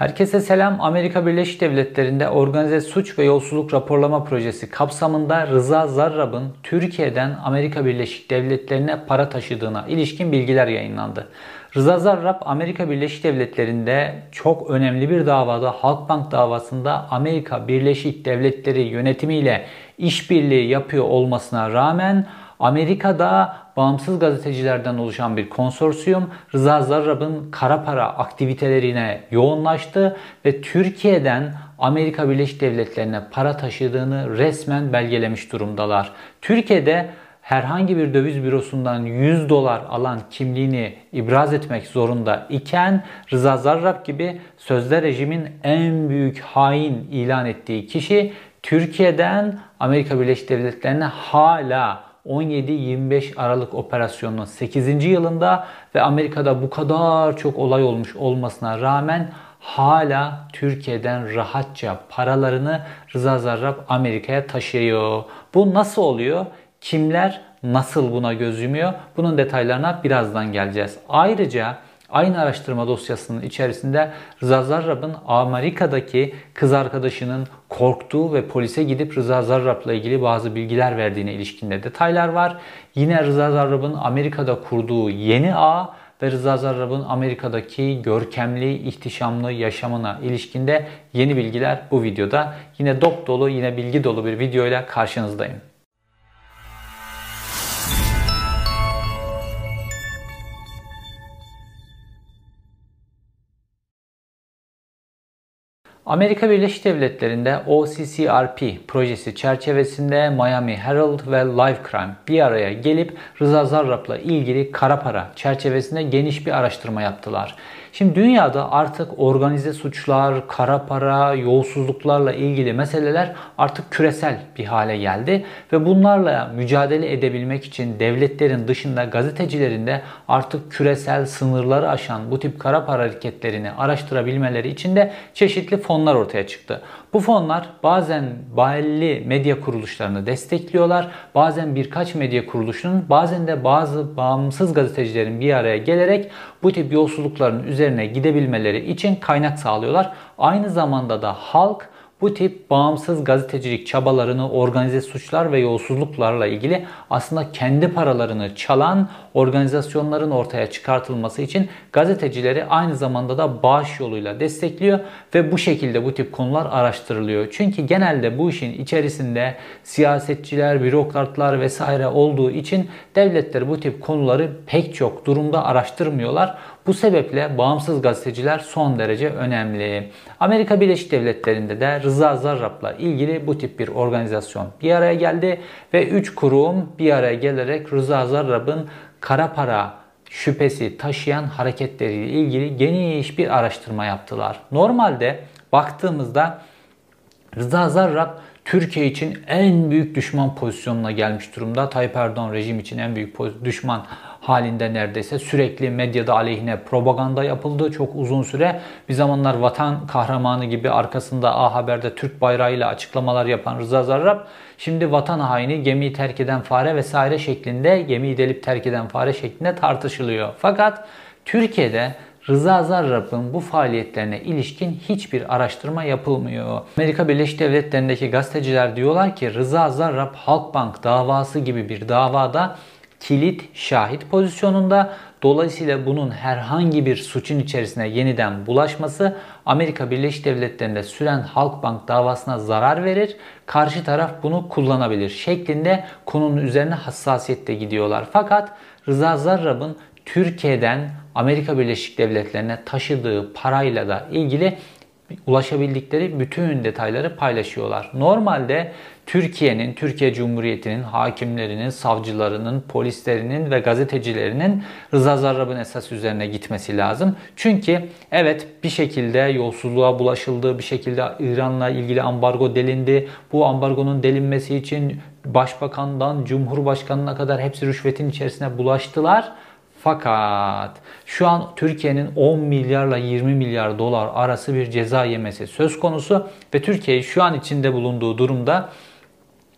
Herkese selam. Amerika Birleşik Devletleri'nde organize suç ve yolsuzluk raporlama projesi kapsamında Rıza Zarrab'ın Türkiye'den Amerika Birleşik Devletleri'ne para taşıdığına ilişkin bilgiler yayınlandı. Rıza Zarrab Amerika Birleşik Devletleri'nde çok önemli bir davada Halkbank davasında Amerika Birleşik Devletleri yönetimiyle işbirliği yapıyor olmasına rağmen Amerika'da bağımsız gazetecilerden oluşan bir konsorsiyum Rıza Zarrab'ın kara para aktivitelerine yoğunlaştı ve Türkiye'den Amerika Birleşik Devletleri'ne para taşıdığını resmen belgelemiş durumdalar. Türkiye'de herhangi bir döviz bürosundan 100 dolar alan kimliğini ibraz etmek zorunda iken Rıza Zarrab gibi sözde rejimin en büyük hain ilan ettiği kişi Türkiye'den Amerika Birleşik Devletleri'ne hala 17-25 Aralık operasyonunun 8. yılında ve Amerika'da bu kadar çok olay olmuş olmasına rağmen hala Türkiye'den rahatça paralarını Rıza Zarrab Amerika'ya taşıyor. Bu nasıl oluyor? Kimler nasıl buna göz yumuyor? Bunun detaylarına birazdan geleceğiz. Ayrıca Aynı araştırma dosyasının içerisinde Rıza Zarrab'ın Amerika'daki kız arkadaşının korktuğu ve polise gidip Rıza Zarrab'la ilgili bazı bilgiler verdiğine ilişkinde detaylar var. Yine Rıza Zarrab'ın Amerika'da kurduğu yeni ağ ve Rıza Zarrab'ın Amerika'daki görkemli, ihtişamlı yaşamına ilişkinde yeni bilgiler bu videoda. Yine dop dolu, yine bilgi dolu bir videoyla karşınızdayım. Amerika Birleşik Devletleri'nde OCCRP projesi çerçevesinde Miami Herald ve Life Crime bir araya gelip Rıza Zarrab'la ilgili kara para çerçevesinde geniş bir araştırma yaptılar. Şimdi dünyada artık organize suçlar, kara para, yolsuzluklarla ilgili meseleler artık küresel bir hale geldi ve bunlarla mücadele edebilmek için devletlerin dışında gazetecilerin de artık küresel sınırları aşan bu tip kara para hareketlerini araştırabilmeleri için de çeşitli fonlar ortaya çıktı. Bu fonlar bazen belli medya kuruluşlarını destekliyorlar. Bazen birkaç medya kuruluşunun bazen de bazı bağımsız gazetecilerin bir araya gelerek bu tip yolsuzlukların üzerine gidebilmeleri için kaynak sağlıyorlar. Aynı zamanda da halk bu tip bağımsız gazetecilik çabalarını organize suçlar ve yolsuzluklarla ilgili aslında kendi paralarını çalan organizasyonların ortaya çıkartılması için gazetecileri aynı zamanda da bağış yoluyla destekliyor ve bu şekilde bu tip konular araştırılıyor. Çünkü genelde bu işin içerisinde siyasetçiler, bürokratlar vesaire olduğu için devletler bu tip konuları pek çok durumda araştırmıyorlar. Bu sebeple bağımsız gazeteciler son derece önemli. Amerika Birleşik Devletleri'nde de Rıza Zarrab'la ilgili bu tip bir organizasyon bir araya geldi ve 3 kurum bir araya gelerek Rıza Zarrab'ın kara para şüphesi taşıyan hareketleriyle ilgili geniş bir araştırma yaptılar. Normalde baktığımızda Rıza Zarrab Türkiye için en büyük düşman pozisyonuna gelmiş durumda. Tayyip Erdoğan rejim için en büyük düşman halinde neredeyse sürekli medyada aleyhine propaganda yapıldı çok uzun süre. Bir zamanlar vatan kahramanı gibi arkasında A Haber'de Türk bayrağıyla açıklamalar yapan Rıza Zarrab şimdi vatan haini gemiyi terk eden fare vesaire şeklinde gemiyi delip terk eden fare şeklinde tartışılıyor. Fakat Türkiye'de Rıza Zarrab'ın bu faaliyetlerine ilişkin hiçbir araştırma yapılmıyor. Amerika Birleşik Devletleri'ndeki gazeteciler diyorlar ki Rıza Zarrab Halkbank davası gibi bir davada kilit şahit pozisyonunda. Dolayısıyla bunun herhangi bir suçun içerisine yeniden bulaşması Amerika Birleşik Devletleri'nde süren Halkbank davasına zarar verir. Karşı taraf bunu kullanabilir şeklinde konunun üzerine hassasiyetle gidiyorlar. Fakat Rıza Zarrab'ın Türkiye'den Amerika Birleşik Devletleri'ne taşıdığı parayla da ilgili ulaşabildikleri bütün detayları paylaşıyorlar. Normalde Türkiye'nin, Türkiye Cumhuriyeti'nin hakimlerinin, savcılarının, polislerinin ve gazetecilerinin Rıza Zarrab'ın esas üzerine gitmesi lazım. Çünkü evet bir şekilde yolsuzluğa bulaşıldı, bir şekilde İran'la ilgili ambargo delindi. Bu ambargonun delinmesi için başbakandan cumhurbaşkanına kadar hepsi rüşvetin içerisine bulaştılar. Fakat şu an Türkiye'nin 10 milyarla 20 milyar dolar arası bir ceza yemesi söz konusu ve Türkiye şu an içinde bulunduğu durumda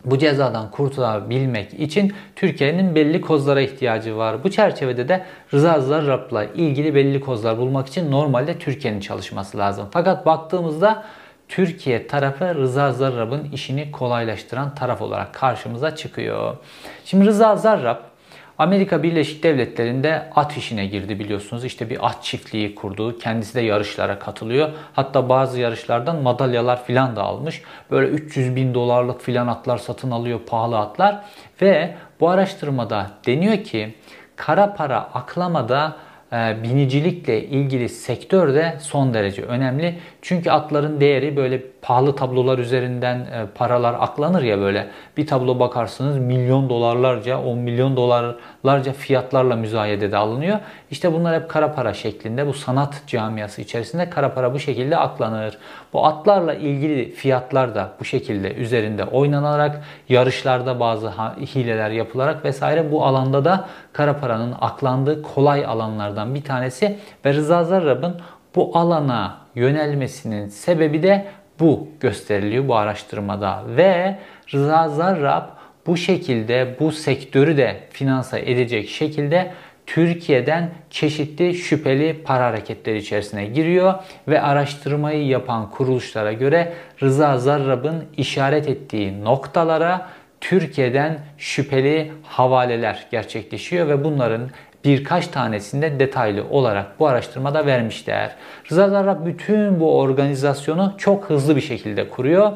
bu cezadan kurtulabilmek için Türkiye'nin belli kozlara ihtiyacı var. Bu çerçevede de Rıza Zarrab'la ilgili belli kozlar bulmak için normalde Türkiye'nin çalışması lazım. Fakat baktığımızda Türkiye tarafı Rıza Zarrab'ın işini kolaylaştıran taraf olarak karşımıza çıkıyor. Şimdi Rıza Zarrab Amerika Birleşik Devletleri'nde at işine girdi biliyorsunuz. İşte bir at çiftliği kurdu. Kendisi de yarışlara katılıyor. Hatta bazı yarışlardan madalyalar filan da almış. Böyle 300 bin dolarlık filan atlar satın alıyor, pahalı atlar. Ve bu araştırmada deniyor ki kara para aklamada e, binicilikle ilgili sektör de son derece önemli. Çünkü atların değeri böyle pahalı tablolar üzerinden e, paralar aklanır ya böyle. Bir tablo bakarsınız milyon dolarlarca, 10 milyon dolarlarca fiyatlarla müzayedede alınıyor. İşte bunlar hep kara para şeklinde. Bu sanat camiası içerisinde kara para bu şekilde aklanır. Bu atlarla ilgili fiyatlar da bu şekilde üzerinde oynanarak, yarışlarda bazı hileler yapılarak vesaire bu alanda da kara paranın aklandığı kolay alanlardan bir tanesi ve Rıza Zarrab'ın bu alana yönelmesinin sebebi de bu gösteriliyor bu araştırmada. Ve Rıza Zarrab bu şekilde bu sektörü de finanse edecek şekilde Türkiye'den çeşitli şüpheli para hareketleri içerisine giriyor ve araştırmayı yapan kuruluşlara göre Rıza Zarrab'ın işaret ettiği noktalara Türkiye'den şüpheli havaleler gerçekleşiyor ve bunların birkaç tanesinde detaylı olarak bu araştırmada vermişler. Rıza Zarrab bütün bu organizasyonu çok hızlı bir şekilde kuruyor.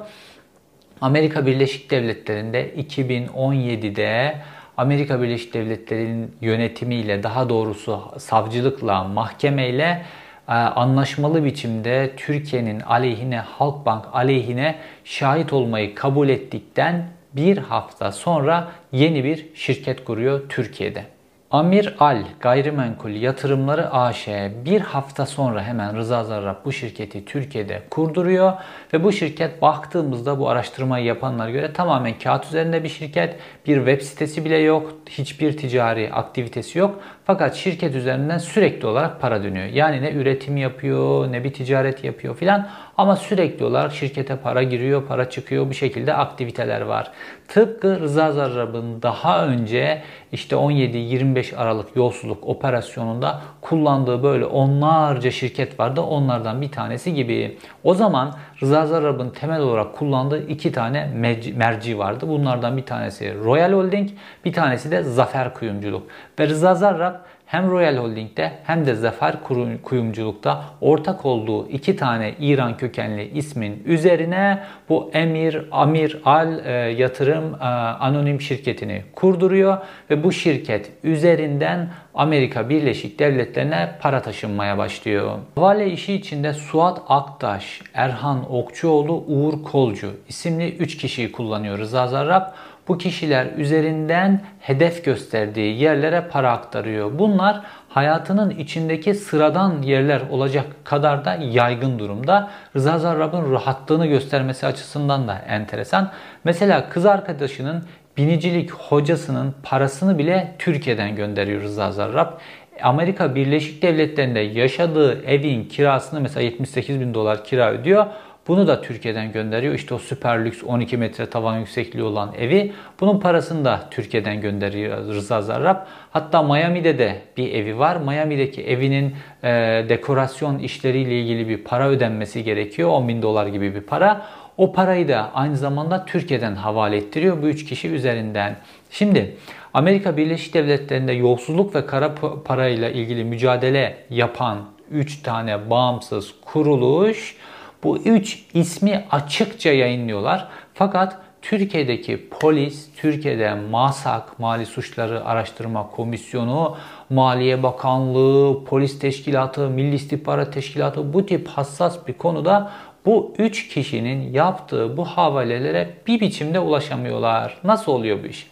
Amerika Birleşik Devletleri'nde 2017'de Amerika Birleşik Devletleri'nin yönetimiyle daha doğrusu savcılıkla, mahkemeyle e, anlaşmalı biçimde Türkiye'nin aleyhine, Halkbank aleyhine şahit olmayı kabul ettikten bir hafta sonra yeni bir şirket kuruyor Türkiye'de. Amir Al Gayrimenkul Yatırımları AŞ bir hafta sonra hemen Rıza Zarrab bu şirketi Türkiye'de kurduruyor ve bu şirket baktığımızda bu araştırmayı yapanlar göre tamamen kağıt üzerinde bir şirket. Bir web sitesi bile yok, hiçbir ticari aktivitesi yok. Fakat şirket üzerinden sürekli olarak para dönüyor. Yani ne üretim yapıyor, ne bir ticaret yapıyor filan. Ama sürekli olarak şirkete para giriyor, para çıkıyor. Bu şekilde aktiviteler var. Tıpkı Rıza Zarrab'ın daha önce işte 17-25 Aralık yolsuzluk operasyonunda kullandığı böyle onlarca şirket vardı. Onlardan bir tanesi gibi. O zaman Rıza Zarrab'ın temel olarak kullandığı iki tane merci vardı. Bunlardan bir tanesi Royal Holding, bir tanesi de Zafer Kuyumculuk. Ve Rıza Zarrab hem Royal Holding'de hem de Zafer Kuyumculuk'ta ortak olduğu iki tane İran kökenli ismin üzerine bu Emir Amir Al e, Yatırım e, Anonim şirketini kurduruyor ve bu şirket üzerinden Amerika Birleşik Devletleri'ne para taşınmaya başlıyor. Havale işi içinde Suat Aktaş, Erhan Okçuoğlu, Uğur Kolcu isimli 3 kişiyi kullanıyor Rıza Zarrab bu kişiler üzerinden hedef gösterdiği yerlere para aktarıyor. Bunlar hayatının içindeki sıradan yerler olacak kadar da yaygın durumda. Rıza Zarrab'ın rahatlığını göstermesi açısından da enteresan. Mesela kız arkadaşının binicilik hocasının parasını bile Türkiye'den gönderiyor Rıza Zarrab. Amerika Birleşik Devletleri'nde yaşadığı evin kirasını mesela 78 bin dolar kira ödüyor. Bunu da Türkiye'den gönderiyor. İşte o süper lüks 12 metre tavan yüksekliği olan evi. Bunun parasını da Türkiye'den gönderiyor Rıza Zarrab. Hatta Miami'de de bir evi var. Miami'deki evinin e, dekorasyon işleriyle ilgili bir para ödenmesi gerekiyor. 10 bin dolar gibi bir para. O parayı da aynı zamanda Türkiye'den havale ettiriyor bu üç kişi üzerinden. Şimdi Amerika Birleşik Devletleri'nde yolsuzluk ve kara parayla ilgili mücadele yapan 3 tane bağımsız kuruluş bu üç ismi açıkça yayınlıyorlar. Fakat Türkiye'deki polis, Türkiye'de MASAK, Mali Suçları Araştırma Komisyonu, Maliye Bakanlığı, Polis Teşkilatı, Milli İstihbarat Teşkilatı bu tip hassas bir konuda bu üç kişinin yaptığı bu havalelere bir biçimde ulaşamıyorlar. Nasıl oluyor bu iş?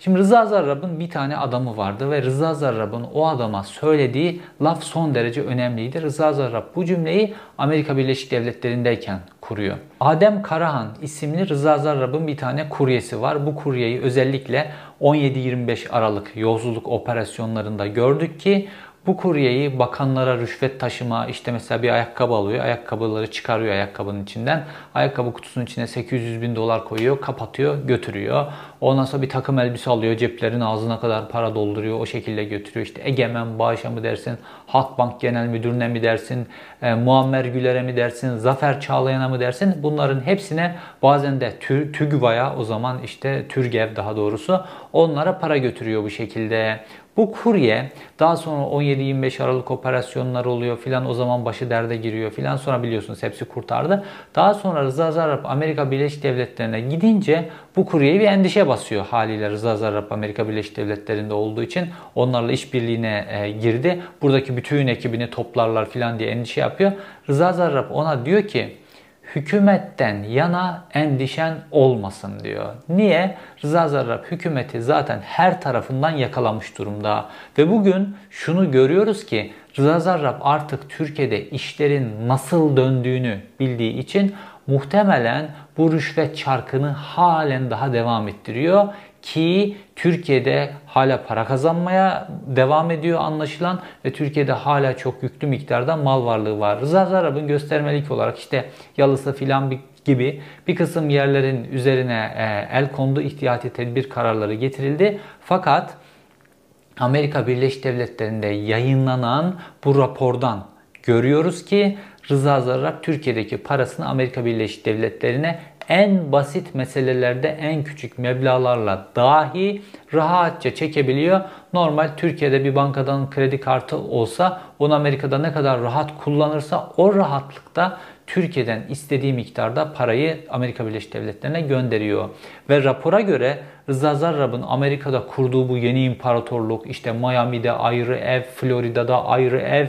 Şimdi Rıza Zarrab'ın bir tane adamı vardı ve Rıza Zarrab'ın o adama söylediği laf son derece önemliydi. Rıza Zarrab bu cümleyi Amerika Birleşik Devletleri'ndeyken kuruyor. Adem Karahan isimli Rıza Zarrab'ın bir tane kuryesi var. Bu kuryeyi özellikle 17-25 Aralık yolsuzluk operasyonlarında gördük ki Bu kuryeyi bakanlara rüşvet taşıma işte mesela bir ayakkabı alıyor. Ayakkabıları çıkarıyor ayakkabının içinden. Ayakkabı kutusunun içine 800 bin dolar koyuyor. Kapatıyor götürüyor. Ondan sonra bir takım elbise alıyor. Ceplerin ağzına kadar para dolduruyor. O şekilde götürüyor. İşte Egemen Bağış'a mı dersin? Halkbank Genel Müdürü'ne mi dersin? E, Muammer Güler'e mi dersin? Zafer Çağlayan'a mı dersin? Bunların hepsine bazen de TÜGVA'ya o zaman işte TÜRGEV daha doğrusu onlara para götürüyor bu şekilde. Bu kurye daha sonra 17-25 Aralık operasyonlar oluyor filan o zaman başı derde giriyor filan sonra biliyorsunuz hepsi kurtardı. Daha sonra Rıza Zarrab Amerika Birleşik Devletleri'ne gidince bu kuryeyi bir endişe basıyor haliyle Rıza Zarrab Amerika Birleşik Devletleri'nde olduğu için onlarla işbirliğine e, girdi. Buradaki bütün ekibini toplarlar filan diye endişe yapıyor. Rıza Zarrab ona diyor ki hükümetten yana endişen olmasın diyor. Niye? Rıza Zarrab hükümeti zaten her tarafından yakalamış durumda. Ve bugün şunu görüyoruz ki Rıza Zarrab artık Türkiye'de işlerin nasıl döndüğünü bildiği için muhtemelen bu rüşvet çarkını halen daha devam ettiriyor ki Türkiye'de hala para kazanmaya devam ediyor anlaşılan ve Türkiye'de hala çok yüklü miktarda mal varlığı var. Rıza Zarrab'ın göstermelik olarak işte yalısı filan gibi bir kısım yerlerin üzerine e, el kondu ihtiyati tedbir kararları getirildi. Fakat Amerika Birleşik Devletleri'nde yayınlanan bu rapordan görüyoruz ki Rıza Zarrab Türkiye'deki parasını Amerika Birleşik Devletleri'ne en basit meselelerde en küçük meblalarla dahi rahatça çekebiliyor. Normal Türkiye'de bir bankadan kredi kartı olsa onu Amerika'da ne kadar rahat kullanırsa o rahatlıkta Türkiye'den istediği miktarda parayı Amerika Birleşik Devletleri'ne gönderiyor. Ve rapora göre Rıza Zarrab'ın Amerika'da kurduğu bu yeni imparatorluk işte Miami'de ayrı ev, Florida'da ayrı ev,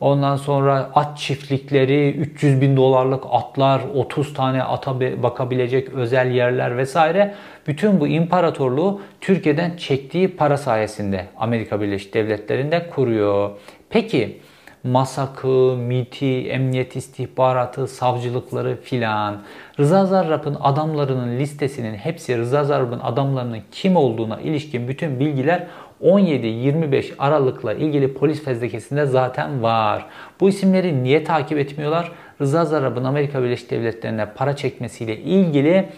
Ondan sonra at çiftlikleri, 300 bin dolarlık atlar, 30 tane ata bakabilecek özel yerler vesaire. Bütün bu imparatorluğu Türkiye'den çektiği para sayesinde Amerika Birleşik Devletleri'nde kuruyor. Peki MASAK'ı, MIT'i, emniyet istihbaratı, savcılıkları filan. Rıza Zarrab'ın adamlarının listesinin hepsi Rıza Zarrab'ın adamlarının kim olduğuna ilişkin bütün bilgiler 17-25 Aralık'la ilgili polis fezlekesinde zaten var. Bu isimleri niye takip etmiyorlar? Rıza Zarrab'ın Amerika Birleşik Devletleri'ne para çekmesiyle ilgili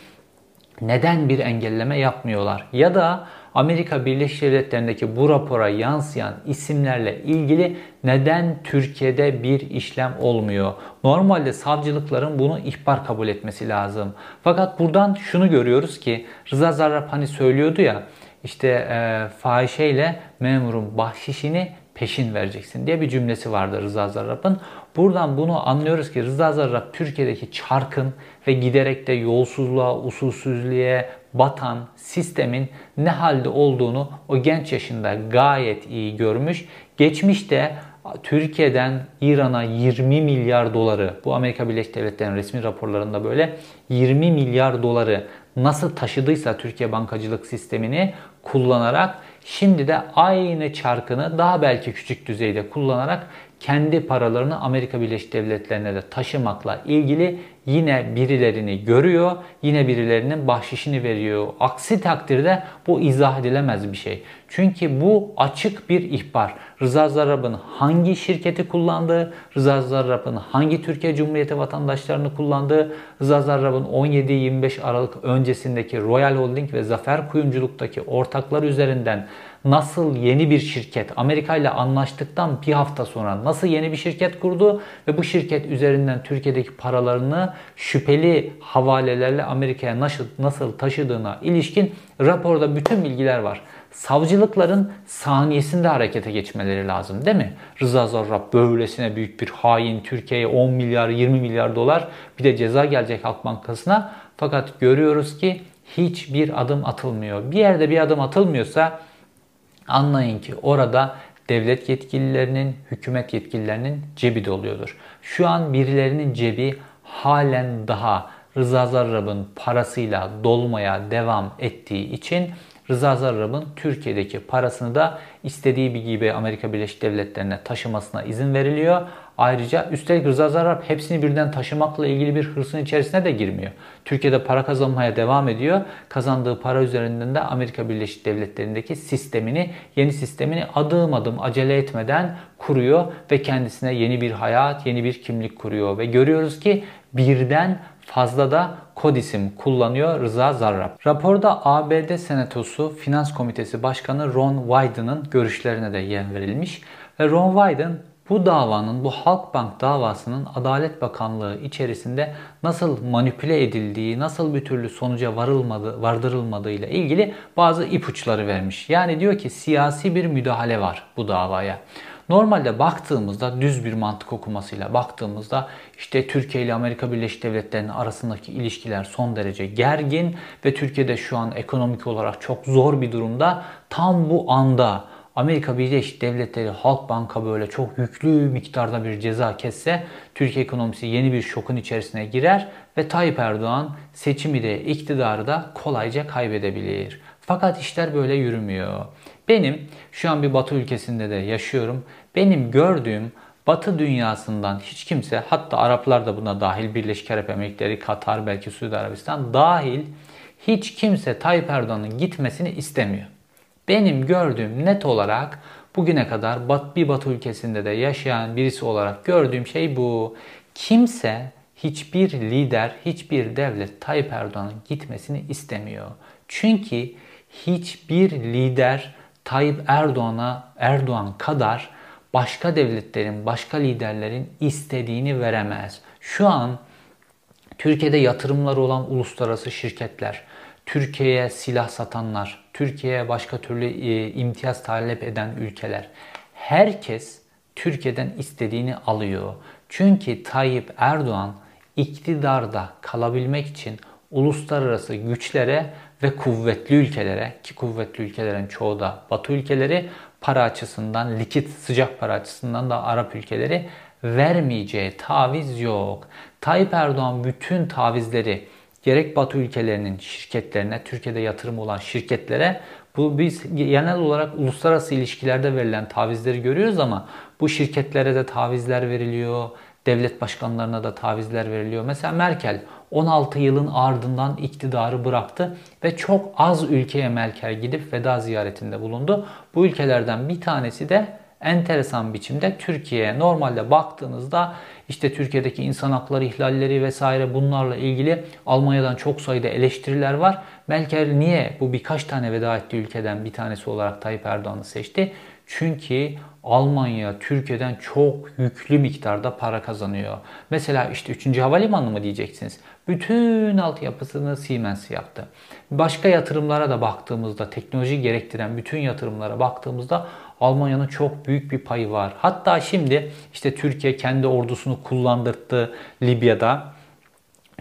neden bir engelleme yapmıyorlar? Ya da Amerika Birleşik Devletleri'ndeki bu rapora yansıyan isimlerle ilgili neden Türkiye'de bir işlem olmuyor? Normalde savcılıkların bunu ihbar kabul etmesi lazım. Fakat buradan şunu görüyoruz ki Rıza Zarrab hani söylüyordu ya işte e, fahişeyle memurun bahşişini peşin vereceksin diye bir cümlesi vardı Rıza Zarrab'ın. Buradan bunu anlıyoruz ki Rıza Zarrab Türkiye'deki çarkın ve giderek de yolsuzluğa, usulsüzlüğe batan sistemin ne halde olduğunu o genç yaşında gayet iyi görmüş. Geçmişte Türkiye'den İran'a 20 milyar doları, bu Amerika Birleşik Devletleri'nin resmi raporlarında böyle 20 milyar doları nasıl taşıdıysa Türkiye bankacılık sistemini kullanarak şimdi de aynı çarkını daha belki küçük düzeyde kullanarak kendi paralarını Amerika Birleşik Devletleri'ne de taşımakla ilgili yine birilerini görüyor, yine birilerinin bahşişini veriyor. Aksi takdirde bu izah edilemez bir şey. Çünkü bu açık bir ihbar. Rıza Zarrab'ın hangi şirketi kullandığı, Rıza Zarrab'ın hangi Türkiye Cumhuriyeti vatandaşlarını kullandığı, Rıza Zarrab'ın 17-25 Aralık öncesindeki Royal Holding ve Zafer Kuyumculuk'taki ortaklar üzerinden nasıl yeni bir şirket Amerika ile anlaştıktan bir hafta sonra nasıl yeni bir şirket kurdu ve bu şirket üzerinden Türkiye'deki paralarını şüpheli havalelerle Amerika'ya nasıl, nasıl taşıdığına ilişkin raporda bütün bilgiler var. Savcılıkların saniyesinde harekete geçmeleri lazım değil mi? Rıza Zarrab böylesine büyük bir hain Türkiye'ye 10 milyar 20 milyar dolar bir de ceza gelecek Halk Bankası'na. Fakat görüyoruz ki hiçbir adım atılmıyor. Bir yerde bir adım atılmıyorsa Anlayın ki orada devlet yetkililerinin, hükümet yetkililerinin cebi doluyordur. Şu an birilerinin cebi halen daha Rıza Zarrab'ın parasıyla dolmaya devam ettiği için Rıza Zarrab'ın Türkiye'deki parasını da istediği bir gibi Amerika Birleşik Devletleri'ne taşımasına izin veriliyor. Ayrıca üstelik Rıza Zarrab hepsini birden taşımakla ilgili bir hırsın içerisine de girmiyor. Türkiye'de para kazanmaya devam ediyor. Kazandığı para üzerinden de Amerika Birleşik Devletleri'ndeki sistemini, yeni sistemini adım adım acele etmeden kuruyor ve kendisine yeni bir hayat, yeni bir kimlik kuruyor ve görüyoruz ki birden fazla da kod isim kullanıyor Rıza Zarrab. Raporda ABD Senatosu Finans Komitesi Başkanı Ron Wyden'ın görüşlerine de yer verilmiş ve Ron Wyden bu davanın, bu Halkbank davasının Adalet Bakanlığı içerisinde nasıl manipüle edildiği, nasıl bir türlü sonuca varılmadı, vardırılmadığı ile ilgili bazı ipuçları vermiş. Yani diyor ki siyasi bir müdahale var bu davaya. Normalde baktığımızda düz bir mantık okumasıyla baktığımızda işte Türkiye ile Amerika Birleşik Devletleri'nin arasındaki ilişkiler son derece gergin ve Türkiye'de şu an ekonomik olarak çok zor bir durumda. Tam bu anda Amerika Birleşik Devletleri Halk Banka böyle çok yüklü miktarda bir ceza kesse Türkiye ekonomisi yeni bir şokun içerisine girer ve Tayyip Erdoğan seçimi de iktidarı da kolayca kaybedebilir. Fakat işler böyle yürümüyor. Benim şu an bir batı ülkesinde de yaşıyorum. Benim gördüğüm Batı dünyasından hiç kimse hatta Araplar da buna dahil Birleşik Arap Emirlikleri, Katar, belki Suudi Arabistan dahil hiç kimse Tayyip Erdoğan'ın gitmesini istemiyor. Benim gördüğüm net olarak bugüne kadar bir Batı ülkesinde de yaşayan birisi olarak gördüğüm şey bu. Kimse hiçbir lider, hiçbir devlet Tayyip Erdoğan'ın gitmesini istemiyor. Çünkü hiçbir lider Tayyip Erdoğan'a Erdoğan kadar başka devletlerin, başka liderlerin istediğini veremez. Şu an Türkiye'de yatırımları olan uluslararası şirketler, Türkiye'ye silah satanlar, Türkiye'ye başka türlü e, imtiyaz talep eden ülkeler. Herkes Türkiye'den istediğini alıyor. Çünkü Tayyip Erdoğan iktidarda kalabilmek için uluslararası güçlere ve kuvvetli ülkelere ki kuvvetli ülkelerin çoğu da Batı ülkeleri para açısından, likit sıcak para açısından da Arap ülkeleri vermeyeceği taviz yok. Tayyip Erdoğan bütün tavizleri gerek Batı ülkelerinin şirketlerine, Türkiye'de yatırım olan şirketlere bu biz genel olarak uluslararası ilişkilerde verilen tavizleri görüyoruz ama bu şirketlere de tavizler veriliyor, devlet başkanlarına da tavizler veriliyor. Mesela Merkel 16 yılın ardından iktidarı bıraktı ve çok az ülkeye Merkel gidip veda ziyaretinde bulundu. Bu ülkelerden bir tanesi de enteresan biçimde Türkiye'ye normalde baktığınızda işte Türkiye'deki insan hakları ihlalleri vesaire bunlarla ilgili Almanya'dan çok sayıda eleştiriler var. Merkel niye bu birkaç tane veda ettiği ülkeden bir tanesi olarak Tayyip Erdoğan'ı seçti? Çünkü Almanya Türkiye'den çok yüklü miktarda para kazanıyor. Mesela işte 3. Havalimanı mı diyeceksiniz? Bütün altyapısını Siemens yaptı. Başka yatırımlara da baktığımızda, teknoloji gerektiren bütün yatırımlara baktığımızda Almanya'nın çok büyük bir payı var. Hatta şimdi işte Türkiye kendi ordusunu kullandırdı Libya'da.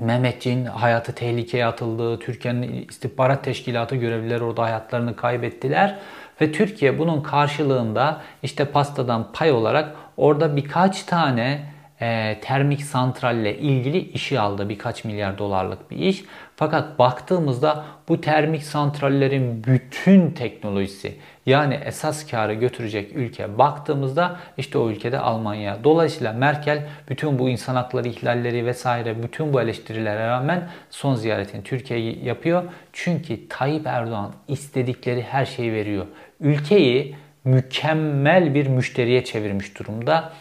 Mehmetçiğin hayatı tehlikeye atıldı. Türkiye'nin istihbarat teşkilatı görevlileri orada hayatlarını kaybettiler. Ve Türkiye bunun karşılığında işte pastadan pay olarak orada birkaç tane e, termik santralle ilgili işi aldı. Birkaç milyar dolarlık bir iş. Fakat baktığımızda bu termik santrallerin bütün teknolojisi yani esas karı götürecek ülke baktığımızda işte o ülkede Almanya. Dolayısıyla Merkel bütün bu insan hakları ihlalleri vesaire bütün bu eleştirilere rağmen son ziyaretini Türkiye'ye yapıyor. Çünkü Tayyip Erdoğan istedikleri her şeyi veriyor. Ülkeyi mükemmel bir müşteriye çevirmiş durumda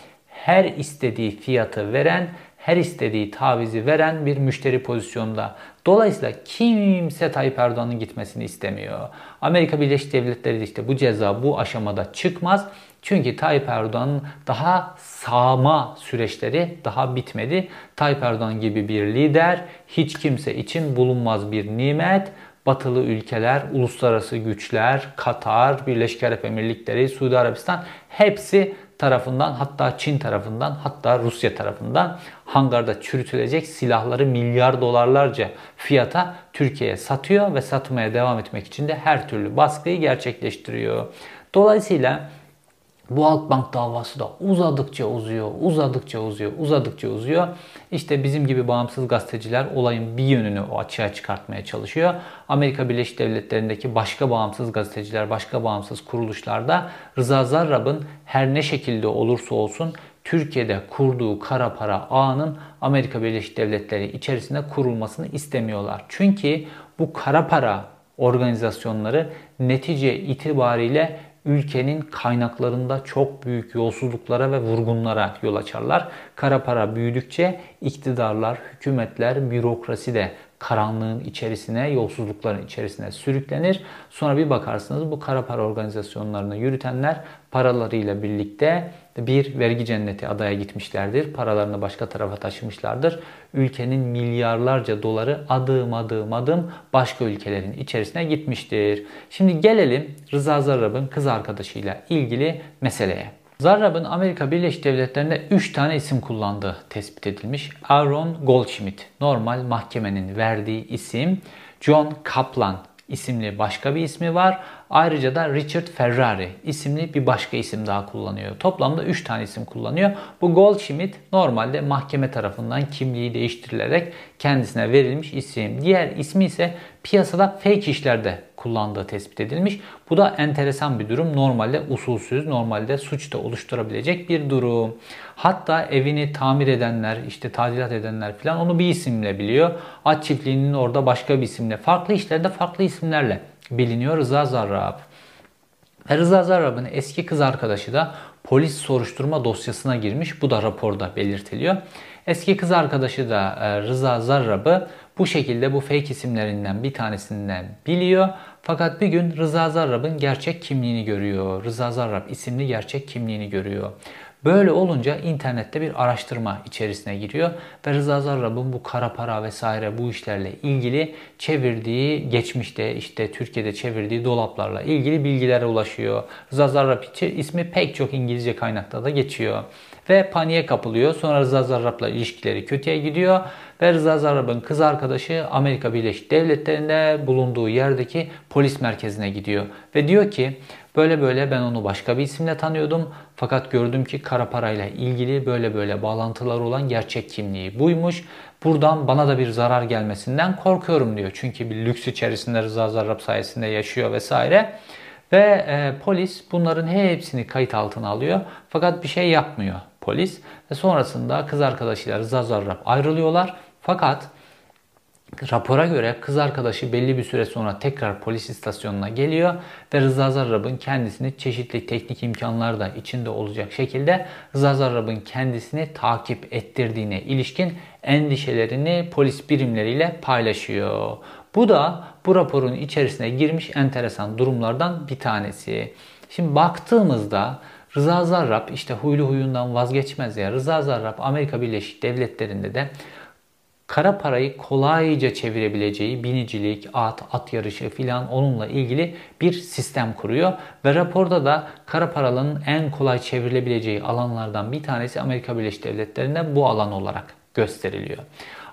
her istediği fiyatı veren, her istediği tavizi veren bir müşteri pozisyonda. Dolayısıyla kimse Tayyip Erdoğan'ın gitmesini istemiyor. Amerika Birleşik Devletleri de işte bu ceza bu aşamada çıkmaz. Çünkü Tayyip Erdoğan'ın daha sağma süreçleri daha bitmedi. Tayyip Erdoğan gibi bir lider hiç kimse için bulunmaz bir nimet. Batılı ülkeler, uluslararası güçler, Katar, Birleşik Arap Emirlikleri, Suudi Arabistan hepsi tarafından hatta Çin tarafından hatta Rusya tarafından hangarda çürütülecek silahları milyar dolarlarca fiyata Türkiye'ye satıyor ve satmaya devam etmek için de her türlü baskıyı gerçekleştiriyor. Dolayısıyla bu Halkbank davası da uzadıkça uzuyor, uzadıkça uzuyor, uzadıkça uzuyor. İşte bizim gibi bağımsız gazeteciler olayın bir yönünü o açığa çıkartmaya çalışıyor. Amerika Birleşik Devletleri'ndeki başka bağımsız gazeteciler, başka bağımsız kuruluşlarda Rıza Zarrab'ın her ne şekilde olursa olsun Türkiye'de kurduğu kara para ağının Amerika Birleşik Devletleri içerisinde kurulmasını istemiyorlar. Çünkü bu kara para organizasyonları netice itibariyle ülkenin kaynaklarında çok büyük yolsuzluklara ve vurgunlara yol açarlar. Kara para büyüdükçe iktidarlar, hükümetler, bürokrasi de karanlığın içerisine, yolsuzlukların içerisine sürüklenir. Sonra bir bakarsınız bu kara para organizasyonlarını yürütenler paralarıyla birlikte bir vergi cenneti adaya gitmişlerdir. Paralarını başka tarafa taşımışlardır. Ülkenin milyarlarca doları adım adım adım başka ülkelerin içerisine gitmiştir. Şimdi gelelim Rıza Zarrab'ın kız arkadaşıyla ilgili meseleye. Zarrab'ın Amerika Birleşik Devletleri'nde 3 tane isim kullandığı tespit edilmiş. Aaron Goldschmidt normal mahkemenin verdiği isim. John Kaplan isimli başka bir ismi var. Ayrıca da Richard Ferrari isimli bir başka isim daha kullanıyor. Toplamda 3 tane isim kullanıyor. Bu Goldschmidt normalde mahkeme tarafından kimliği değiştirilerek kendisine verilmiş isim. Diğer ismi ise piyasada fake işlerde kullandığı tespit edilmiş. Bu da enteresan bir durum. Normalde usulsüz, normalde suçta oluşturabilecek bir durum. Hatta evini tamir edenler, işte tadilat edenler falan onu bir isimle biliyor. At çiftliğinin orada başka bir isimle, farklı işlerde farklı isimlerle biliniyor Rıza Zarrab. Rıza Zarrab'ın eski kız arkadaşı da polis soruşturma dosyasına girmiş. Bu da raporda belirtiliyor. Eski kız arkadaşı da e, Rıza Zarrab'ı bu şekilde bu fake isimlerinden bir tanesinden biliyor. Fakat bir gün Rıza Zarrab'ın gerçek kimliğini görüyor. Rıza Zarrab isimli gerçek kimliğini görüyor. Böyle olunca internette bir araştırma içerisine giriyor ve Rıza Zarrab'ın bu kara para vesaire bu işlerle ilgili çevirdiği geçmişte işte Türkiye'de çevirdiği dolaplarla ilgili bilgilere ulaşıyor. Rıza Zarrab ismi pek çok İngilizce kaynakta da geçiyor ve paniğe kapılıyor. Sonra Rıza Zarrab'la ilişkileri kötüye gidiyor ve Rıza Zarrab'ın kız arkadaşı Amerika Birleşik Devletleri'nde bulunduğu yerdeki polis merkezine gidiyor ve diyor ki Böyle böyle ben onu başka bir isimle tanıyordum. Fakat gördüm ki kara parayla ilgili böyle böyle bağlantılar olan gerçek kimliği buymuş. Buradan bana da bir zarar gelmesinden korkuyorum diyor. Çünkü bir lüks içerisinde Rıza Zarrab sayesinde yaşıyor vesaire. Ve e, polis bunların hepsini kayıt altına alıyor. Fakat bir şey yapmıyor polis. Ve sonrasında kız arkadaşıyla Rıza Zarrab ayrılıyorlar. Fakat Rapora göre kız arkadaşı belli bir süre sonra tekrar polis istasyonuna geliyor ve Rıza Zarrab'ın kendisini çeşitli teknik imkanlar da içinde olacak şekilde Rıza Zarrab'ın kendisini takip ettirdiğine ilişkin endişelerini polis birimleriyle paylaşıyor. Bu da bu raporun içerisine girmiş enteresan durumlardan bir tanesi. Şimdi baktığımızda Rıza Zarrab işte huylu huyundan vazgeçmez ya. Rıza Zarrab Amerika Birleşik Devletleri'nde de kara parayı kolayca çevirebileceği binicilik, at, at yarışı filan onunla ilgili bir sistem kuruyor. Ve raporda da kara paralının en kolay çevrilebileceği alanlardan bir tanesi Amerika Birleşik Devletleri'nde bu alan olarak gösteriliyor.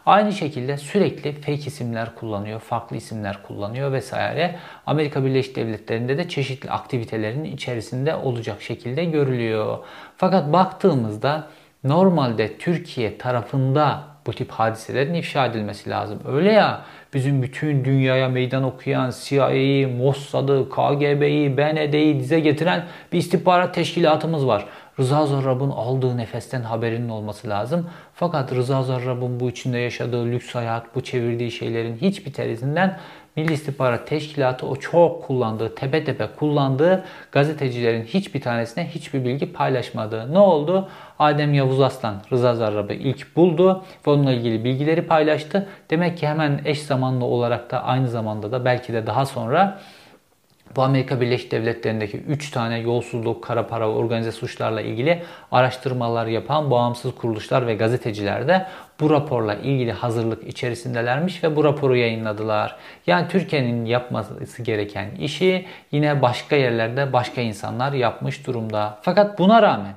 Aynı şekilde sürekli fake isimler kullanıyor, farklı isimler kullanıyor vesaire. Amerika Birleşik Devletleri'nde de çeşitli aktivitelerin içerisinde olacak şekilde görülüyor. Fakat baktığımızda normalde Türkiye tarafında bu tip hadiselerin ifşa edilmesi lazım. Öyle ya bizim bütün dünyaya meydan okuyan CIA'yı, Mossad'ı, KGB'yi, BND'yi dize getiren bir istihbarat teşkilatımız var. Rıza Zarrab'ın aldığı nefesten haberinin olması lazım. Fakat Rıza Zarrab'ın bu içinde yaşadığı lüks hayat, bu çevirdiği şeylerin hiçbir terisinden Milli İstihbarat Teşkilatı o çok kullandığı, tepe tepe kullandığı gazetecilerin hiçbir tanesine hiçbir bilgi paylaşmadı. Ne oldu? Adem Yavuz Aslan Rıza Zarrab'ı ilk buldu ve onunla ilgili bilgileri paylaştı. Demek ki hemen eş zamanlı olarak da aynı zamanda da belki de daha sonra bu Amerika Birleşik Devletleri'ndeki 3 tane yolsuzluk, kara para ve organize suçlarla ilgili araştırmalar yapan bağımsız kuruluşlar ve gazeteciler de bu raporla ilgili hazırlık içerisindelermiş ve bu raporu yayınladılar. Yani Türkiye'nin yapması gereken işi yine başka yerlerde başka insanlar yapmış durumda. Fakat buna rağmen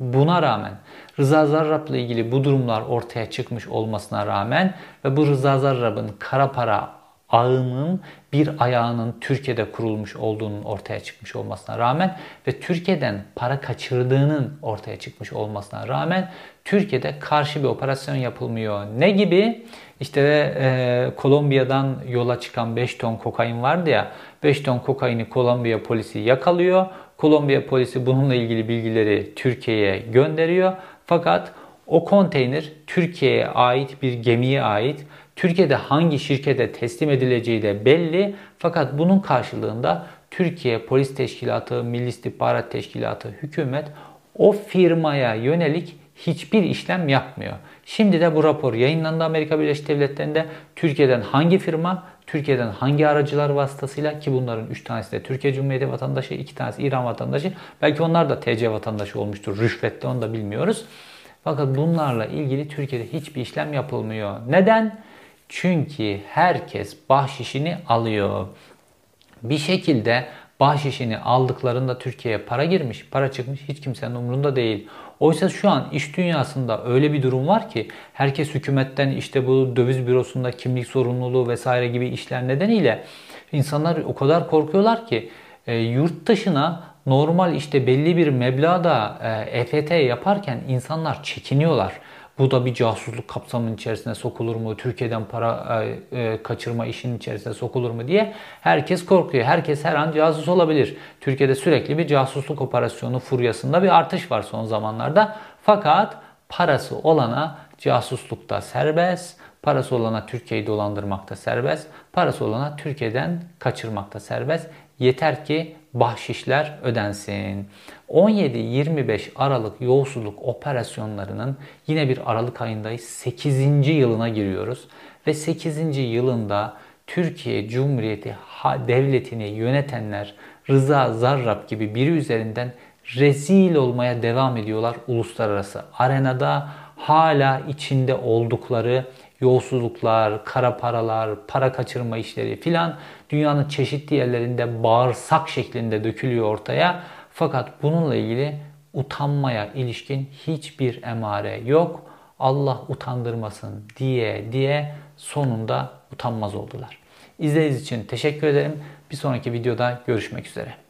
Buna rağmen Rıza Zarrab'la ilgili bu durumlar ortaya çıkmış olmasına rağmen ve bu Rıza Zarrab'ın kara para ağının bir ayağının Türkiye'de kurulmuş olduğunun ortaya çıkmış olmasına rağmen ve Türkiye'den para kaçırdığının ortaya çıkmış olmasına rağmen Türkiye'de karşı bir operasyon yapılmıyor. Ne gibi? İşte e, Kolombiya'dan yola çıkan 5 ton kokain vardı ya 5 ton kokaini Kolombiya polisi yakalıyor. Kolombiya polisi bununla ilgili bilgileri Türkiye'ye gönderiyor. Fakat o konteyner Türkiye'ye ait bir gemiye ait. Türkiye'de hangi şirkete teslim edileceği de belli. Fakat bunun karşılığında Türkiye Polis Teşkilatı, Milli İstihbarat Teşkilatı, hükümet o firmaya yönelik hiçbir işlem yapmıyor. Şimdi de bu rapor yayınlandı Amerika Birleşik Devletleri'nde. Türkiye'den hangi firma, Türkiye'den hangi aracılar vasıtasıyla ki bunların 3 tanesi de Türkiye Cumhuriyeti vatandaşı, 2 tanesi İran vatandaşı. Belki onlar da TC vatandaşı olmuştur. Rüşvette onu da bilmiyoruz. Fakat bunlarla ilgili Türkiye'de hiçbir işlem yapılmıyor. Neden? Çünkü herkes bahşişini alıyor. Bir şekilde bahşişini aldıklarında Türkiye'ye para girmiş, para çıkmış hiç kimsenin umurunda değil. Oysa şu an iş dünyasında öyle bir durum var ki herkes hükümetten işte bu döviz bürosunda kimlik sorumluluğu vesaire gibi işler nedeniyle insanlar o kadar korkuyorlar ki e, yurt dışına normal işte belli bir meblağda e, EFT yaparken insanlar çekiniyorlar. Bu da bir casusluk kapsamının içerisine sokulur mu? Türkiye'den para e, e, kaçırma işinin içerisine sokulur mu diye herkes korkuyor. Herkes her an casus olabilir. Türkiye'de sürekli bir casusluk operasyonu furyasında bir artış var son zamanlarda. Fakat parası olana casuslukta serbest, parası olana Türkiye'yi dolandırmakta serbest, parası olana Türkiye'den kaçırmakta serbest. Yeter ki bahşişler ödensin. 17-25 Aralık yolsuzluk operasyonlarının yine bir Aralık ayındayız. 8. yılına giriyoruz. Ve 8. yılında Türkiye Cumhuriyeti devletini yönetenler Rıza Zarrab gibi biri üzerinden rezil olmaya devam ediyorlar uluslararası arenada. Hala içinde oldukları yolsuzluklar, kara paralar, para kaçırma işleri filan dünyanın çeşitli yerlerinde bağırsak şeklinde dökülüyor ortaya. Fakat bununla ilgili utanmaya ilişkin hiçbir emare yok. Allah utandırmasın diye diye sonunda utanmaz oldular. İzlediğiniz için teşekkür ederim. Bir sonraki videoda görüşmek üzere.